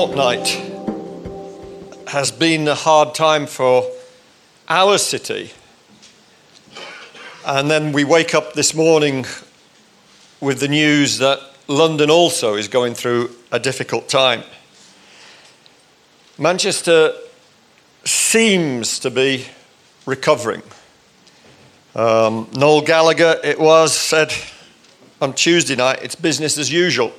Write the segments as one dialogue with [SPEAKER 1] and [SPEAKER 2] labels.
[SPEAKER 1] fortnight has been a hard time for our city. And then we wake up this morning with the news that London also is going through a difficult time. Manchester seems to be recovering. Um, Noel Gallagher, it was, said on Tuesday night, it's business as usual.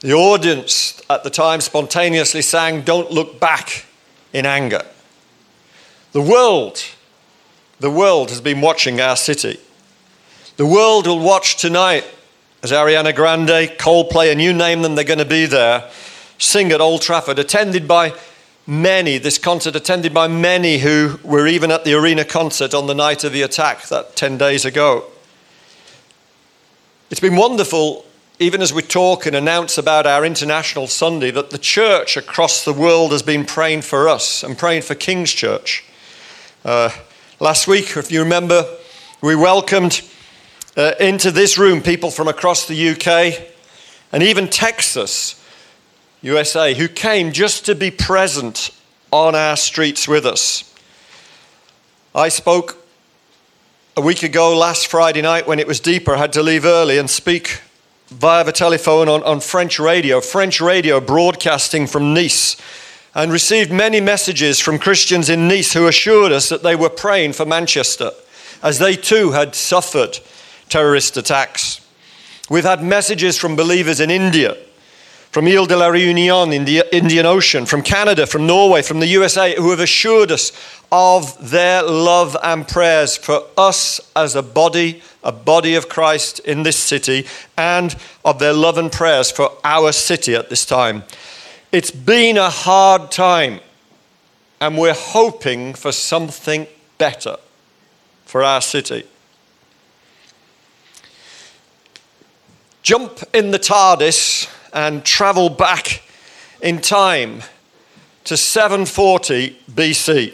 [SPEAKER 1] The audience at the time spontaneously sang, Don't Look Back in anger. The world, the world has been watching our city. The world will watch tonight as Ariana Grande, Coldplay, and you name them, they're going to be there, sing at Old Trafford, attended by many, this concert attended by many who were even at the arena concert on the night of the attack that 10 days ago. It's been wonderful even as we talk and announce about our International Sunday, that the church across the world has been praying for us and praying for King's Church. Uh, last week, if you remember, we welcomed uh, into this room people from across the UK and even Texas, USA, who came just to be present on our streets with us. I spoke a week ago, last Friday night, when it was deeper, I had to leave early and speak via the telephone on, on French radio, French radio broadcasting from Nice, and received many messages from Christians in Nice who assured us that they were praying for Manchester, as they too had suffered terrorist attacks. We've had messages from believers in India, from Ile de la Réunion in the Indian Ocean, from Canada, from Norway, from the USA, who have assured us of their love and prayers for us as a body, a body of Christ in this city, and of their love and prayers for our city at this time. It's been a hard time, and we're hoping for something better for our city. Jump in the TARDIS and travel back in time to 740 BC.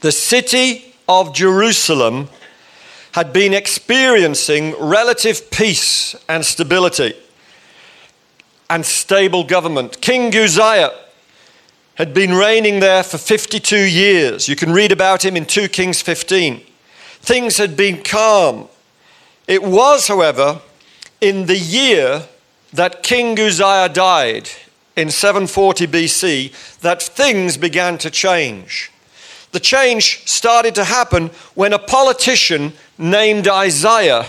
[SPEAKER 1] The city of Jerusalem had been experiencing relative peace and stability and stable government. King Uzziah had been reigning there for 52 years. You can read about him in 2 Kings 15. Things had been calm. It was, however, in the year that King Uzziah died in 740 BC that things began to change. The change started to happen when a politician named Isaiah,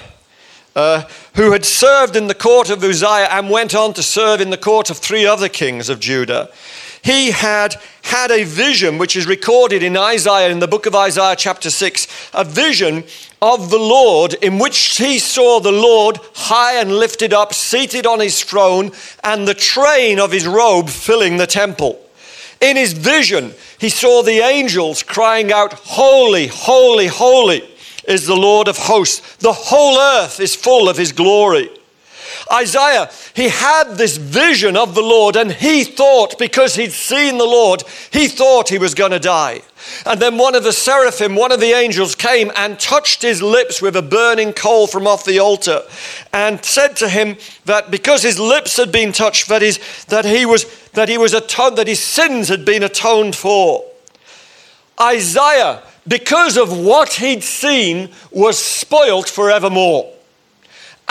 [SPEAKER 1] uh, who had served in the court of Uzziah and went on to serve in the court of three other kings of Judah, he had had a vision which is recorded in Isaiah, in the book of Isaiah, chapter 6, a vision of the Lord in which he saw the Lord high and lifted up, seated on his throne, and the train of his robe filling the temple. In his vision, he saw the angels crying out, Holy, holy, holy is the Lord of hosts. The whole earth is full of his glory. Isaiah, he had this vision of the Lord, and he thought, because he'd seen the Lord, he thought he was going to die. And then one of the seraphim, one of the angels, came and touched his lips with a burning coal from off the altar, and said to him that because his lips had been touched, that, that he was that he was atoned, that his sins had been atoned for. Isaiah, because of what he'd seen, was spoilt forevermore.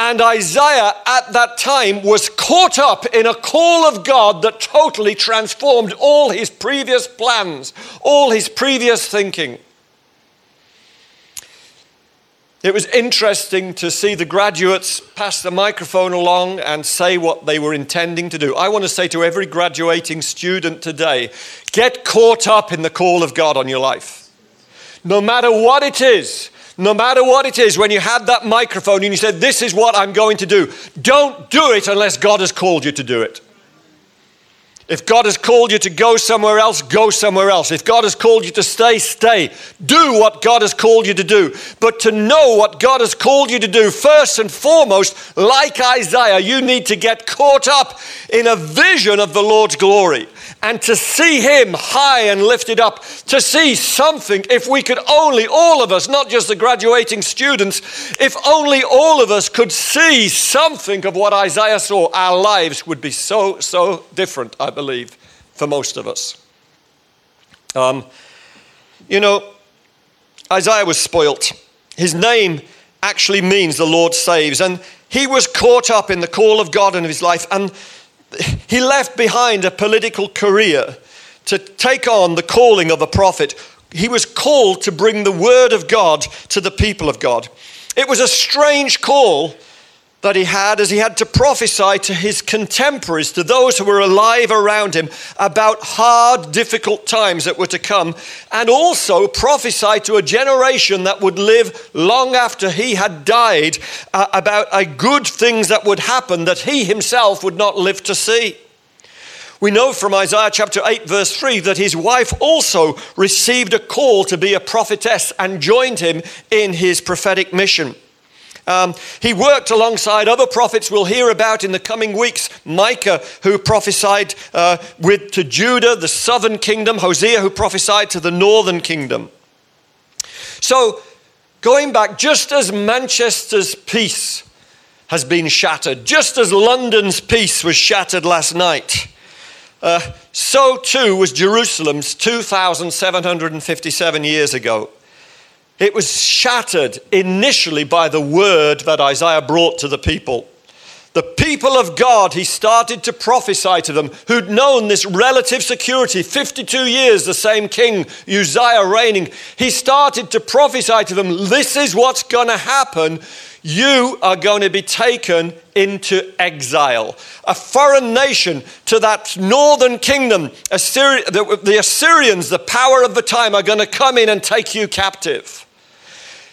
[SPEAKER 1] And Isaiah at that time was caught up in a call of God that totally transformed all his previous plans, all his previous thinking. It was interesting to see the graduates pass the microphone along and say what they were intending to do. I want to say to every graduating student today get caught up in the call of God on your life. No matter what it is, no matter what it is, when you had that microphone and you said, This is what I'm going to do, don't do it unless God has called you to do it. If God has called you to go somewhere else, go somewhere else. If God has called you to stay, stay. Do what God has called you to do. But to know what God has called you to do, first and foremost, like Isaiah, you need to get caught up in a vision of the Lord's glory. And to see him high and lifted up, to see something, if we could only, all of us, not just the graduating students, if only all of us could see something of what Isaiah saw, our lives would be so, so different, I believe, for most of us. Um, you know, Isaiah was spoilt. His name actually means the Lord saves. And he was caught up in the call of God in his life. And he left behind a political career to take on the calling of a prophet. He was called to bring the word of God to the people of God. It was a strange call that he had as he had to prophesy to his contemporaries, to those who were alive around him, about hard, difficult times that were to come, and also prophesy to a generation that would live long after he had died uh, about good things that would happen that he himself would not live to see. We know from Isaiah chapter 8, verse 3, that his wife also received a call to be a prophetess and joined him in his prophetic mission. Um, he worked alongside other prophets we'll hear about in the coming weeks. Micah, who prophesied uh, with, to Judah, the southern kingdom. Hosea, who prophesied to the northern kingdom. So, going back, just as Manchester's peace has been shattered, just as London's peace was shattered last night, uh, so too was Jerusalem's 2,757 years ago. It was shattered initially by the word that Isaiah brought to the people. The people of God, he started to prophesy to them who'd known this relative security 52 years, the same king, Uzziah reigning. He started to prophesy to them this is what's going to happen. You are going to be taken into exile. A foreign nation to that northern kingdom, Assyri- the, the Assyrians, the power of the time, are going to come in and take you captive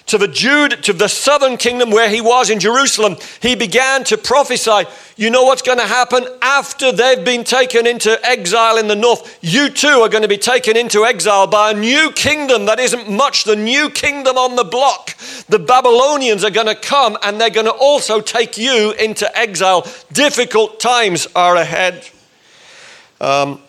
[SPEAKER 1] to the Jude, to the southern kingdom where he was in Jerusalem, he began to prophesy. You know what's going to happen after they've been taken into exile in the north? You too are going to be taken into exile by a new kingdom that isn't much the new kingdom on the block. The Babylonians are going to come and they're going to also take you into exile. Difficult times are ahead. Um,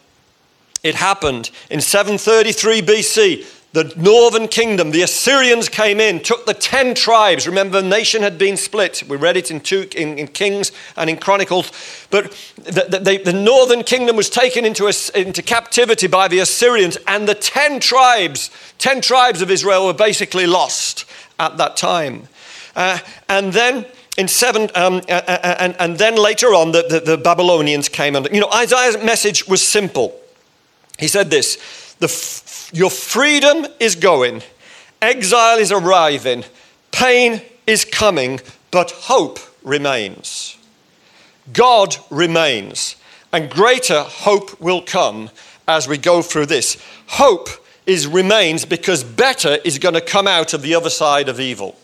[SPEAKER 1] it happened in 733 BC the northern kingdom, the Assyrians came in, took the 10 tribes. Remember, the nation had been split. We read it in, two, in, in Kings and in Chronicles. But the, the, the, northern kingdom was taken into, into captivity by the Assyrians, and the 10 tribes, 10 tribes of Israel were basically lost at that time. Uh, and then in seven, um, uh, uh, uh and, and then later on, the, the, the Babylonians came under. You know, Isaiah's message was simple. He said this the, your freedom is going, exile is arriving, pain is coming, but hope remains. God remains, and greater hope will come as we go through this. Hope is remains because better is going to come out of the other side of evil.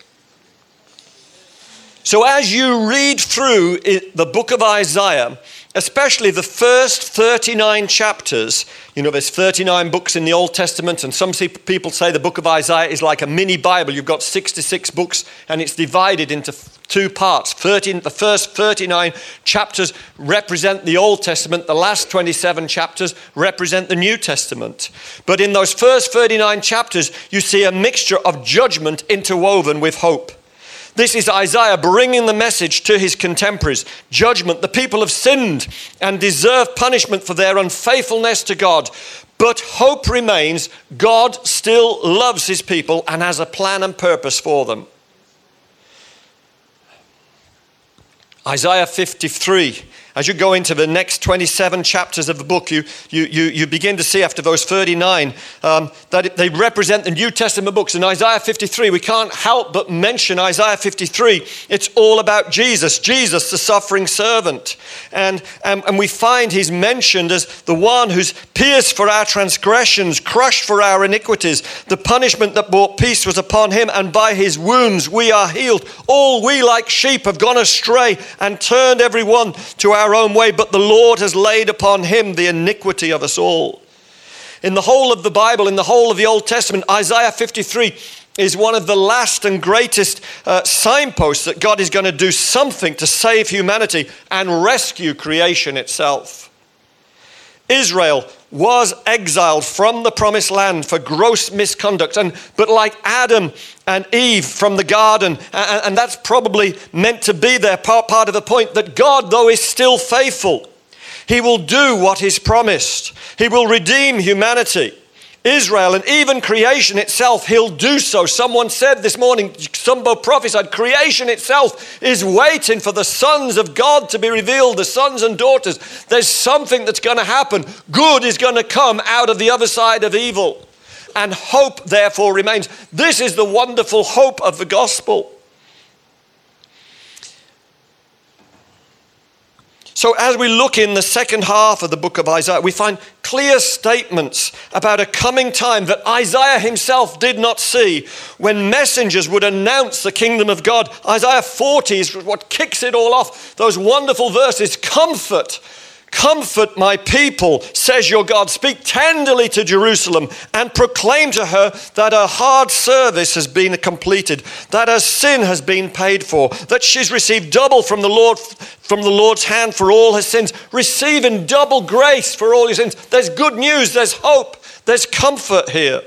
[SPEAKER 1] So as you read through the book of Isaiah, especially the first 39 chapters. You know, there's 39 books in the Old Testament, and some people say the book of Isaiah is like a mini Bible. You've got 66 books, and it's divided into two parts. 13, the first 39 chapters represent the Old Testament, the last 27 chapters represent the New Testament. But in those first 39 chapters, you see a mixture of judgment interwoven with hope. This is Isaiah bringing the message to his contemporaries judgment. The people have sinned and deserve punishment for their unfaithfulness to God. But hope remains. God still loves his people and has a plan and purpose for them. Isaiah 53 as you go into the next 27 chapters of the book, you, you, you, you begin to see after those 39 um, that they represent the New Testament books. In Isaiah 53, we can't help but mention Isaiah 53. It's all about Jesus, Jesus, the suffering servant. And, and, and we find he's mentioned as the one who's pierced for our transgressions, crushed for our iniquities. The punishment that brought peace was upon him, and by his wounds we are healed. All we like sheep have gone astray and turned every one to our own way, but the Lord has laid upon him the iniquity of us all. In the whole of the Bible, in the whole of the Old Testament, Isaiah 53 is one of the last and greatest uh, signposts that God is going to do something to save humanity and rescue creation itself. Israel was exiled from the promised land for gross misconduct. And, but like Adam and Eve from the garden, and, and that's probably meant to be their part, part of the point that God, though, is still faithful. He will do what is promised. He will redeem humanity. Israel and even creation itself, he'll do so. Someone said this morning, Sumbo prophesied, creation itself is waiting for the sons of God to be revealed, the sons and daughters. There's something that's going to happen. Good is going to come out of the other side of evil. And hope, therefore, remains. This is the wonderful hope of the gospel. So, as we look in the second half of the book of Isaiah, we find clear statements about a coming time that Isaiah himself did not see when messengers would announce the kingdom of God. Isaiah 40 is what kicks it all off. Those wonderful verses comfort Comfort my people, says your God. Speak tenderly to Jerusalem and proclaim to her that her hard service has been completed, that her sin has been paid for, that she's received double from the Lord from the Lord's hand for all her sins, receiving double grace for all your sins. There's good news, there's hope, there's comfort here.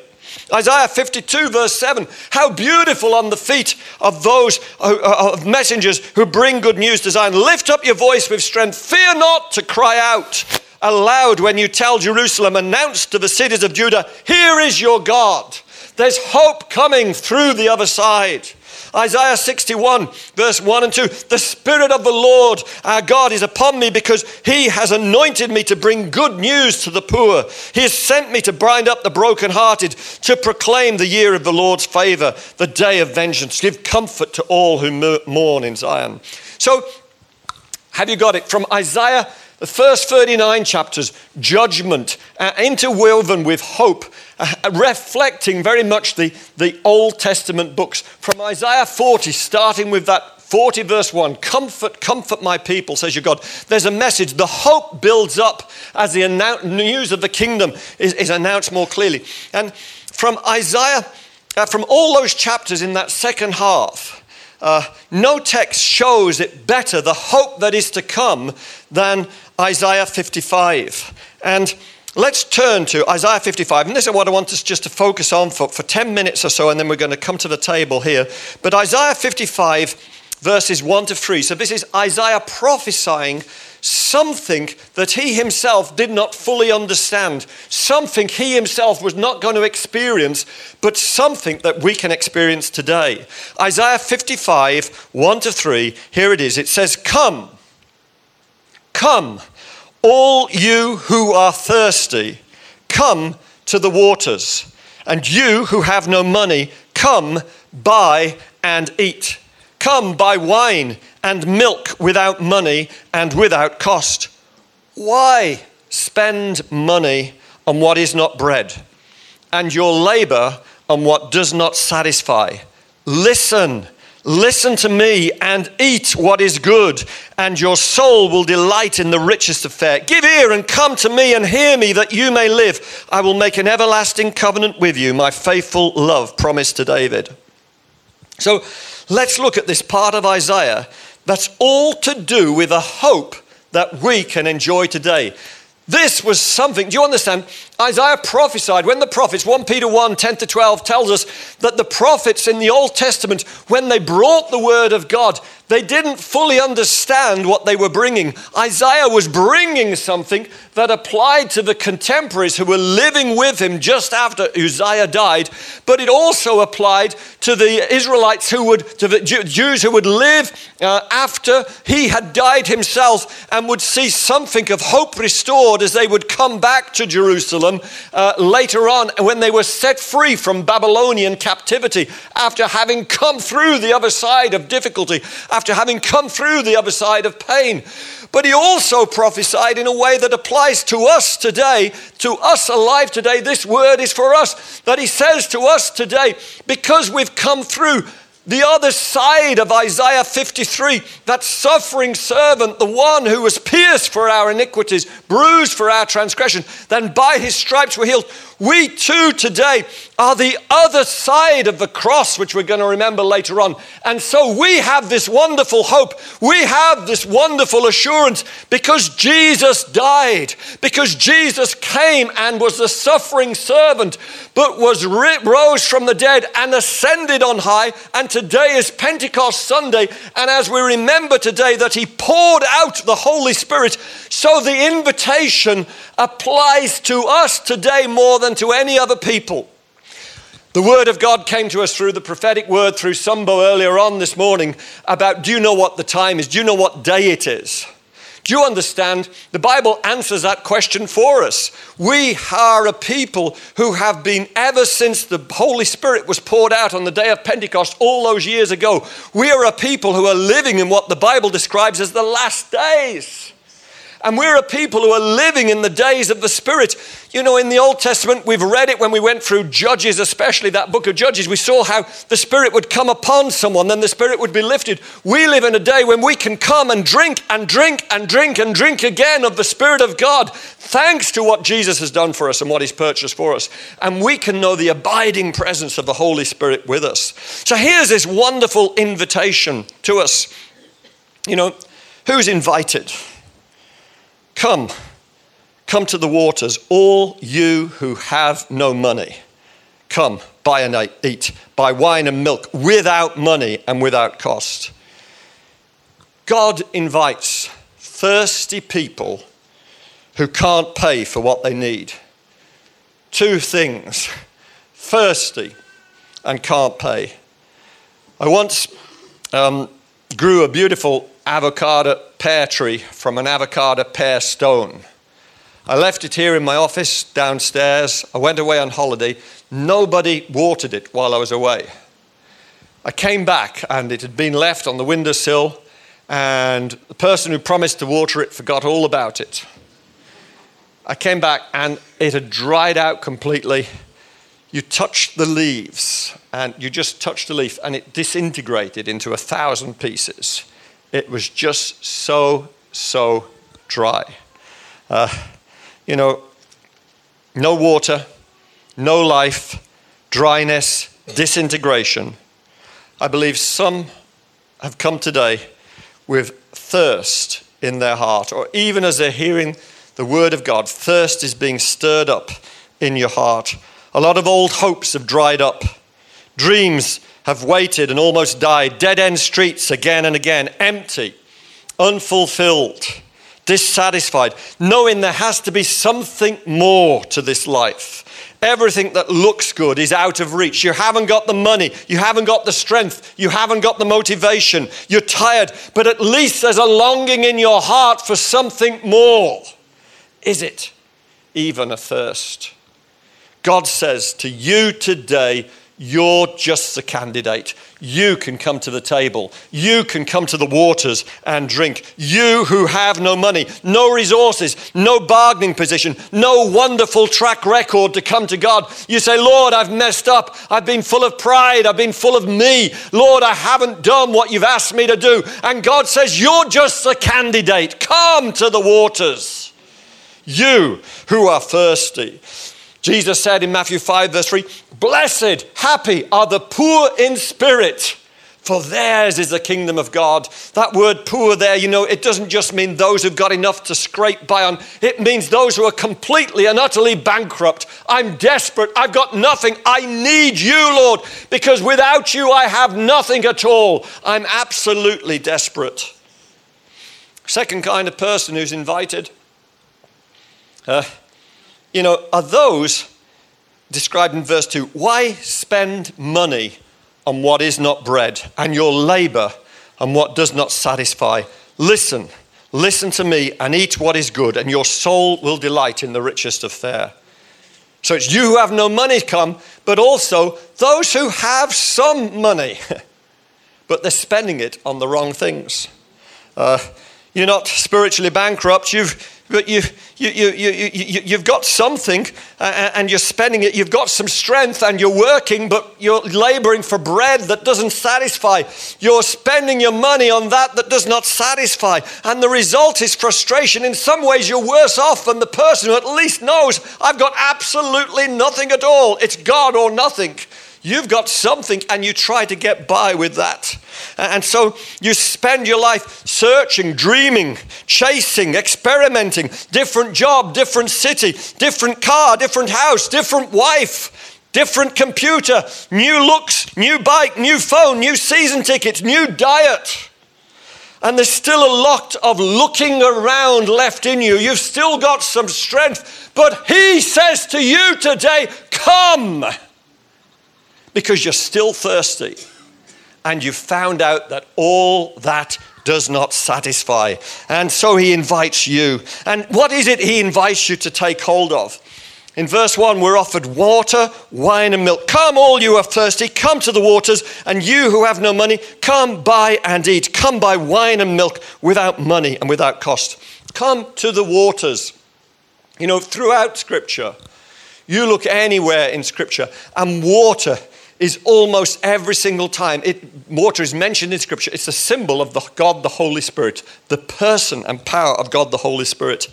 [SPEAKER 1] Isaiah 52, verse 7 How beautiful on the feet of those uh, of messengers who bring good news to Zion. Lift up your voice with strength. Fear not to cry out aloud when you tell Jerusalem, announce to the cities of Judah, Here is your God. There's hope coming through the other side. Isaiah 61, verse 1 and 2 The Spirit of the Lord our God is upon me because he has anointed me to bring good news to the poor. He has sent me to bind up the brokenhearted, to proclaim the year of the Lord's favor, the day of vengeance, give comfort to all who mourn in Zion. So, have you got it? From Isaiah the first 39 chapters, judgment, uh, interwoven with hope, uh, reflecting very much the, the Old Testament books. From Isaiah 40, starting with that 40 verse 1 comfort comfort my people says your god. There's a message. The hope builds up as the annou- news of the kingdom is, is, announced more clearly. And from isaiah uh, from all those chapters in that second half uh, no text shows it better the hope that is to come than Isaiah 55. And let's turn to Isaiah 55. And this is what I want us just to focus on for, for 10 minutes or so, and then we're going to come to the table here. But Isaiah 55, verses 1 to 3. So this is Isaiah prophesying something that he himself did not fully understand, something he himself was not going to experience, but something that we can experience today. Isaiah 55, 1 to 3, here it is. It says, Come Come, all you who are thirsty, come to the waters. And you who have no money, come, buy and eat. Come, buy wine and milk without money and without cost. Why spend money on what is not bread, and your labor on what does not satisfy? Listen Listen to me and eat what is good, and your soul will delight in the richest of fare. Give ear and come to me and hear me that you may live. I will make an everlasting covenant with you, my faithful love promised to David. So let's look at this part of Isaiah that's all to do with a hope that we can enjoy today. This was something, do you understand? Isaiah prophesied when the prophets, 1 Peter 1 10 to 12, tells us that the prophets in the Old Testament, when they brought the word of God, they didn't fully understand what they were bringing. Isaiah was bringing something that applied to the contemporaries who were living with him just after Uzziah died, but it also applied to the Israelites who would, to the Jews who would live uh, after he had died himself and would see something of hope restored as they would come back to Jerusalem uh, later on when they were set free from Babylonian captivity after having come through the other side of difficulty after having come through the other side of pain. But he also prophesied in a way that applies to us today, to us alive today. This word is for us. That he says to us today, because we've come through the other side of Isaiah 53, that suffering servant, the one who was pierced for our iniquities, bruised for our transgression, then by his stripes we're healed. We too today are the other side of the cross, which we're going to remember later on. And so we have this wonderful hope. We have this wonderful assurance because Jesus died, because Jesus came and was the suffering servant, but was rose from the dead and ascended on high. And today is Pentecost Sunday. And as we remember today that he poured out the Holy Spirit, so the invitation applies to us today more than to any other people. The word of God came to us through the prophetic word through Sumbo earlier on this morning about do you know what the time is? Do you know what day it is? Do you understand? The Bible answers that question for us. We are a people who have been, ever since the Holy Spirit was poured out on the day of Pentecost all those years ago, we are a people who are living in what the Bible describes as the last days. And we're a people who are living in the days of the Spirit. You know, in the Old Testament, we've read it when we went through Judges, especially that book of Judges. We saw how the Spirit would come upon someone, then the Spirit would be lifted. We live in a day when we can come and drink and drink and drink and drink again of the Spirit of God, thanks to what Jesus has done for us and what He's purchased for us. And we can know the abiding presence of the Holy Spirit with us. So here's this wonderful invitation to us. You know, who's invited? Come, come to the waters, all you who have no money. Come, buy and eat, buy wine and milk without money and without cost. God invites thirsty people who can't pay for what they need. Two things thirsty and can't pay. I once um, grew a beautiful avocado pear tree from an avocado pear stone. I left it here in my office downstairs. I went away on holiday. Nobody watered it while I was away. I came back and it had been left on the windowsill, and the person who promised to water it forgot all about it. I came back and it had dried out completely. You touched the leaves and you just touched the leaf and it disintegrated into a thousand pieces. It was just so, so dry. Uh, you know, no water, no life, dryness, disintegration. I believe some have come today with thirst in their heart, or even as they're hearing the word of God, thirst is being stirred up in your heart. A lot of old hopes have dried up. Dreams have waited and almost died. Dead end streets again and again, empty, unfulfilled, dissatisfied, knowing there has to be something more to this life. Everything that looks good is out of reach. You haven't got the money. You haven't got the strength. You haven't got the motivation. You're tired, but at least there's a longing in your heart for something more. Is it even a thirst? God says to you today, you're just the candidate. You can come to the table. You can come to the waters and drink. You who have no money, no resources, no bargaining position, no wonderful track record to come to God. You say, Lord, I've messed up. I've been full of pride. I've been full of me. Lord, I haven't done what you've asked me to do. And God says, You're just the candidate. Come to the waters. You who are thirsty. Jesus said in Matthew 5, verse 3 Blessed, happy are the poor in spirit, for theirs is the kingdom of God. That word poor there, you know, it doesn't just mean those who've got enough to scrape by on, it means those who are completely and utterly bankrupt. I'm desperate. I've got nothing. I need you, Lord, because without you, I have nothing at all. I'm absolutely desperate. Second kind of person who's invited. Uh, you know, are those described in verse 2 why spend money on what is not bread and your labor on what does not satisfy? Listen, listen to me and eat what is good, and your soul will delight in the richest of fare. So it's you who have no money come, but also those who have some money, but they're spending it on the wrong things. Uh, you're not spiritually bankrupt. You've but you, you, you, you, you, you've got something uh, and you're spending it. You've got some strength and you're working, but you're laboring for bread that doesn't satisfy. You're spending your money on that that does not satisfy. And the result is frustration. In some ways, you're worse off than the person who at least knows I've got absolutely nothing at all. It's God or nothing. You've got something and you try to get by with that. And so you spend your life searching, dreaming, chasing, experimenting, different job, different city, different car, different house, different wife, different computer, new looks, new bike, new phone, new season tickets, new diet. And there's still a lot of looking around left in you. You've still got some strength. But he says to you today, Come because you're still thirsty and you've found out that all that does not satisfy. And so he invites you. And what is it he invites you to take hold of? In verse 1, we're offered water, wine, and milk. Come, all you are thirsty, come to the waters, and you who have no money, come buy and eat. Come buy wine and milk without money and without cost. Come to the waters. You know, throughout Scripture, you look anywhere in Scripture, and water is almost every single time it, water is mentioned in Scripture, it's a symbol of the God the Holy Spirit, the person and power of God the Holy Spirit.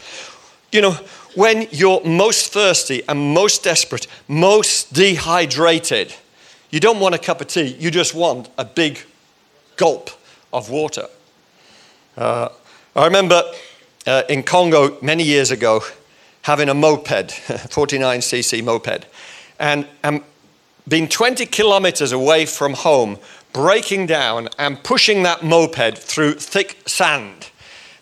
[SPEAKER 1] You know, when you're most thirsty and most desperate, most dehydrated, you don't want a cup of tea, you just want a big gulp of water. Uh, I remember uh, in Congo many years ago having a moped, 49cc moped. And, and been 20 kilometers away from home, breaking down and pushing that moped through thick sand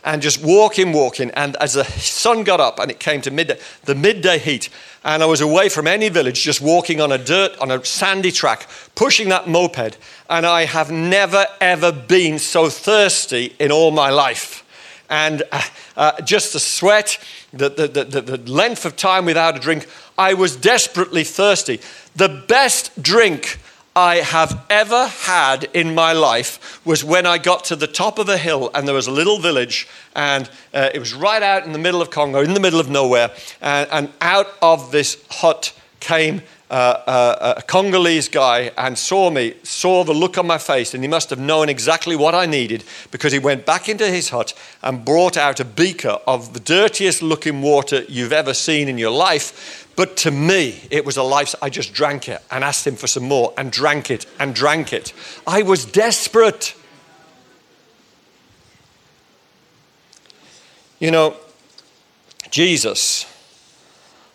[SPEAKER 1] and just walking, walking. And as the sun got up and it came to midday, the midday heat, and I was away from any village, just walking on a dirt, on a sandy track, pushing that moped. And I have never, ever been so thirsty in all my life. And uh, uh, just the sweat, the, the, the, the length of time without a drink, I was desperately thirsty. The best drink I have ever had in my life was when I got to the top of a hill and there was a little village and uh, it was right out in the middle of Congo, in the middle of nowhere. And, and out of this hut came a Congolese guy and saw me, saw the look on my face, and he must have known exactly what I needed because he went back into his hut and brought out a beaker of the dirtiest looking water you've ever seen in your life but to me, it was a life. I just drank it and asked him for some more and drank it and drank it. I was desperate. You know, Jesus,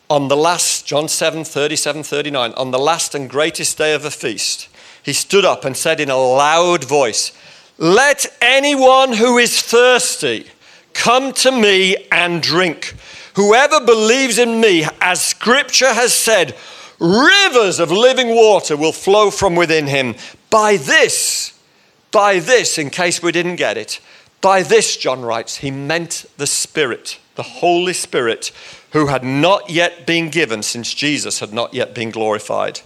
[SPEAKER 1] on the last, John 7 37, 39, on the last and greatest day of the feast, he stood up and said in a loud voice, Let anyone who is thirsty come to me and drink. Whoever believes in me, as scripture has said, rivers of living water will flow from within him. By this, by this, in case we didn't get it, by this, John writes, he meant the Spirit, the Holy Spirit, who had not yet been given since Jesus had not yet been glorified.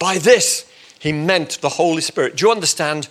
[SPEAKER 1] By this, he meant the Holy Spirit. Do you understand?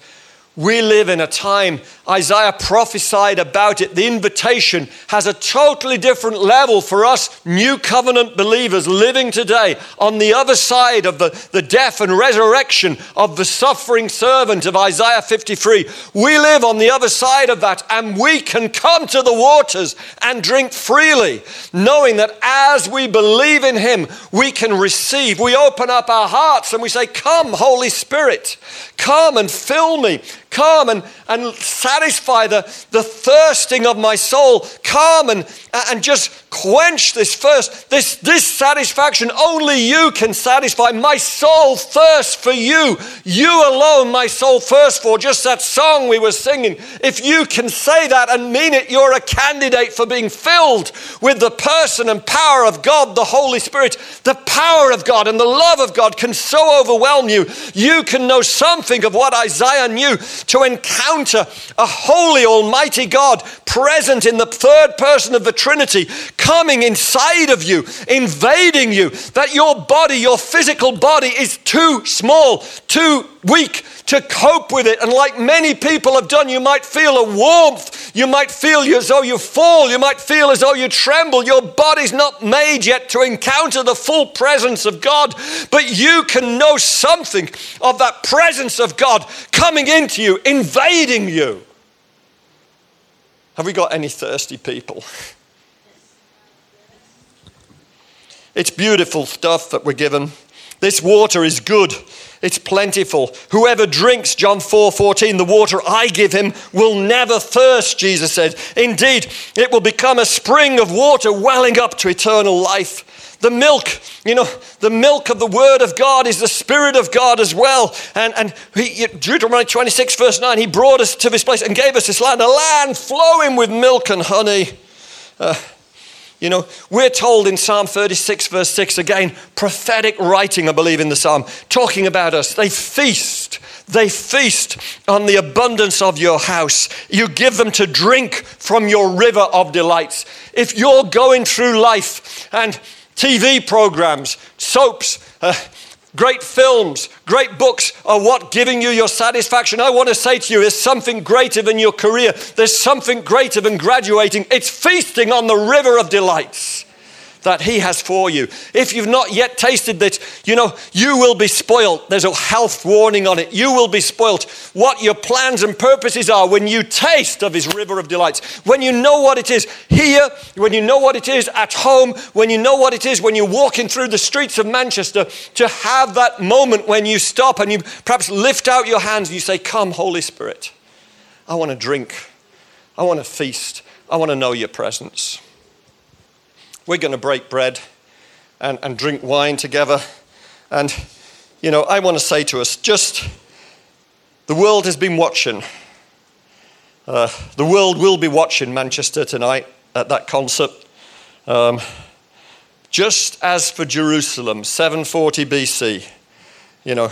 [SPEAKER 1] We live in a time, Isaiah prophesied about it. The invitation has a totally different level for us, new covenant believers living today on the other side of the, the death and resurrection of the suffering servant of Isaiah 53. We live on the other side of that, and we can come to the waters and drink freely, knowing that as we believe in Him, we can receive. We open up our hearts and we say, Come, Holy Spirit, come and fill me Come and, and satisfy the, the thirsting of my soul. Come and, and just quench this thirst, this dissatisfaction. Only you can satisfy. My soul thirsts for you. You alone, my soul thirsts for. Just that song we were singing. If you can say that and mean it, you're a candidate for being filled with the person and power of God, the Holy Spirit. The power of God and the love of God can so overwhelm you. You can know something of what Isaiah knew to encounter a holy, almighty God present in the third person of the Trinity, coming inside of you, invading you, that your body, your physical body, is too small, too weak, to cope with it. And like many people have done, you might feel a warmth. You might feel as though you fall. You might feel as though you tremble. Your body's not made yet to encounter the full presence of God. But you can know something of that presence of God coming into you, invading you. Have we got any thirsty people? It's beautiful stuff that we're given. This water is good. It's plentiful. Whoever drinks, John 4 14, the water I give him will never thirst, Jesus said. Indeed, it will become a spring of water welling up to eternal life. The milk, you know, the milk of the Word of God is the Spirit of God as well. And, and he, Deuteronomy 26, verse 9, He brought us to this place and gave us this land, a land flowing with milk and honey. Uh, you know, we're told in Psalm 36, verse 6, again, prophetic writing, I believe, in the psalm, talking about us. They feast. They feast on the abundance of your house. You give them to drink from your river of delights. If you're going through life and TV programs, soaps, uh, Great films, great books are what giving you your satisfaction. I want to say to you, there's something greater than your career. There's something greater than graduating. It's feasting on the river of delights that He has for you. If you've not yet tasted this, you know, you will be spoilt. There's a health warning on it. You will be spoilt. What your plans and purposes are when you taste of His river of delights, when you know what it is here, when you know what it is at home, when you know what it is when you're walking through the streets of Manchester, to have that moment when you stop and you perhaps lift out your hands and you say, Come, Holy Spirit, I want to drink, I want to feast, I want to know your presence. We're going to break bread and, and drink wine together. And, you know, I want to say to us just the world has been watching. Uh, the world will be watching Manchester tonight at that concert. Um, just as for Jerusalem, 740 BC, you know,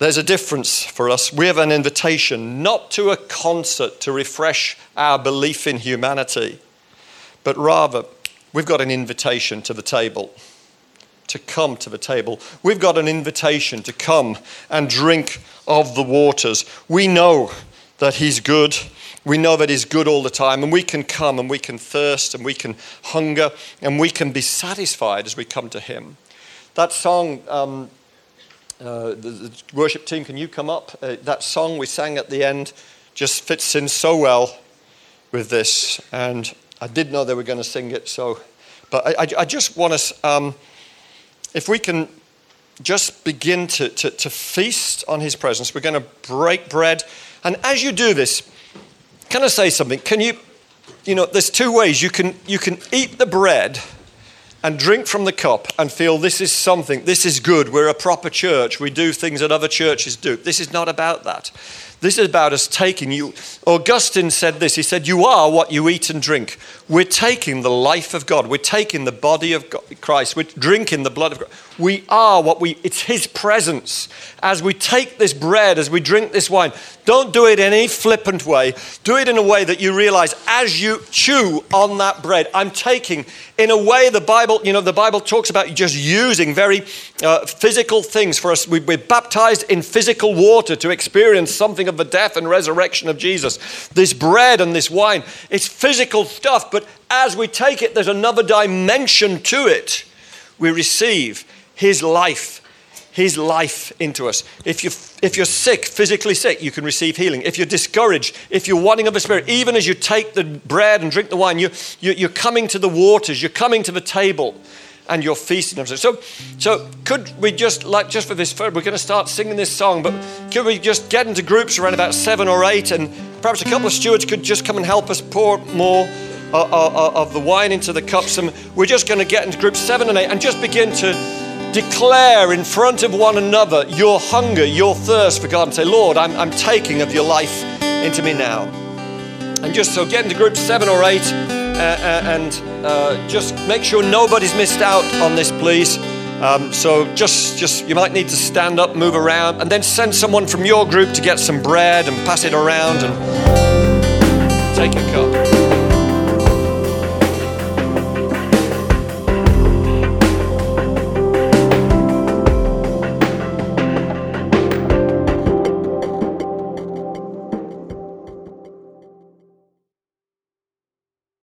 [SPEAKER 1] there's a difference for us. We have an invitation not to a concert to refresh our belief in humanity, but rather We've got an invitation to the table, to come to the table. We've got an invitation to come and drink of the waters. We know that He's good. We know that He's good all the time, and we can come and we can thirst and we can hunger and we can be satisfied as we come to Him. That song, um, uh, the, the, worship team, can you come up? Uh, that song we sang at the end just fits in so well with this. And I did know they were going to sing it, so. But I, I, just want us, um, if we can just begin to, to, to feast on his presence, we're going to break bread. And as you do this, can I say something? Can you, you know, there's two ways. You can, you can eat the bread and drink from the cup and feel this is something, this is good, we're a proper church, we do things that other churches do. This is not about that. This is about us taking you. Augustine said this. He said, You are what you eat and drink. We're taking the life of God. We're taking the body of God, Christ. We're drinking the blood of God. We are what we, it's His presence. As we take this bread, as we drink this wine, don't do it in any flippant way. Do it in a way that you realize as you chew on that bread, I'm taking in a way the Bible, you know, the Bible talks about just using very uh, physical things for us. We, we're baptized in physical water to experience something of the death and resurrection of Jesus. This bread and this wine, it's physical stuff, but as we take it, there's another dimension to it. We receive his life, His life into us. If, you, if you're sick, physically sick, you can receive healing. If you're discouraged, if you're wanting of the Spirit, even as you take the bread and drink the wine, you, you, you're coming to the waters, you're coming to the table and you're feasting them. So, so could we just like just for this, we're going to start singing this song, but could we just get into groups around about seven or eight, and perhaps a couple of stewards could just come and help us pour more uh, uh, uh of the wine into the cups, and we're just going to get into groups seven and eight and just begin to declare in front of one another your hunger, your thirst for God, and say, Lord, I'm, I'm taking of your life into me now. And just so get into groups seven or eight and uh, just make sure nobody's missed out on this, please. Um, so just, just you might need to stand up, move around, and then send someone from your group to get some bread and pass it around and take a cup.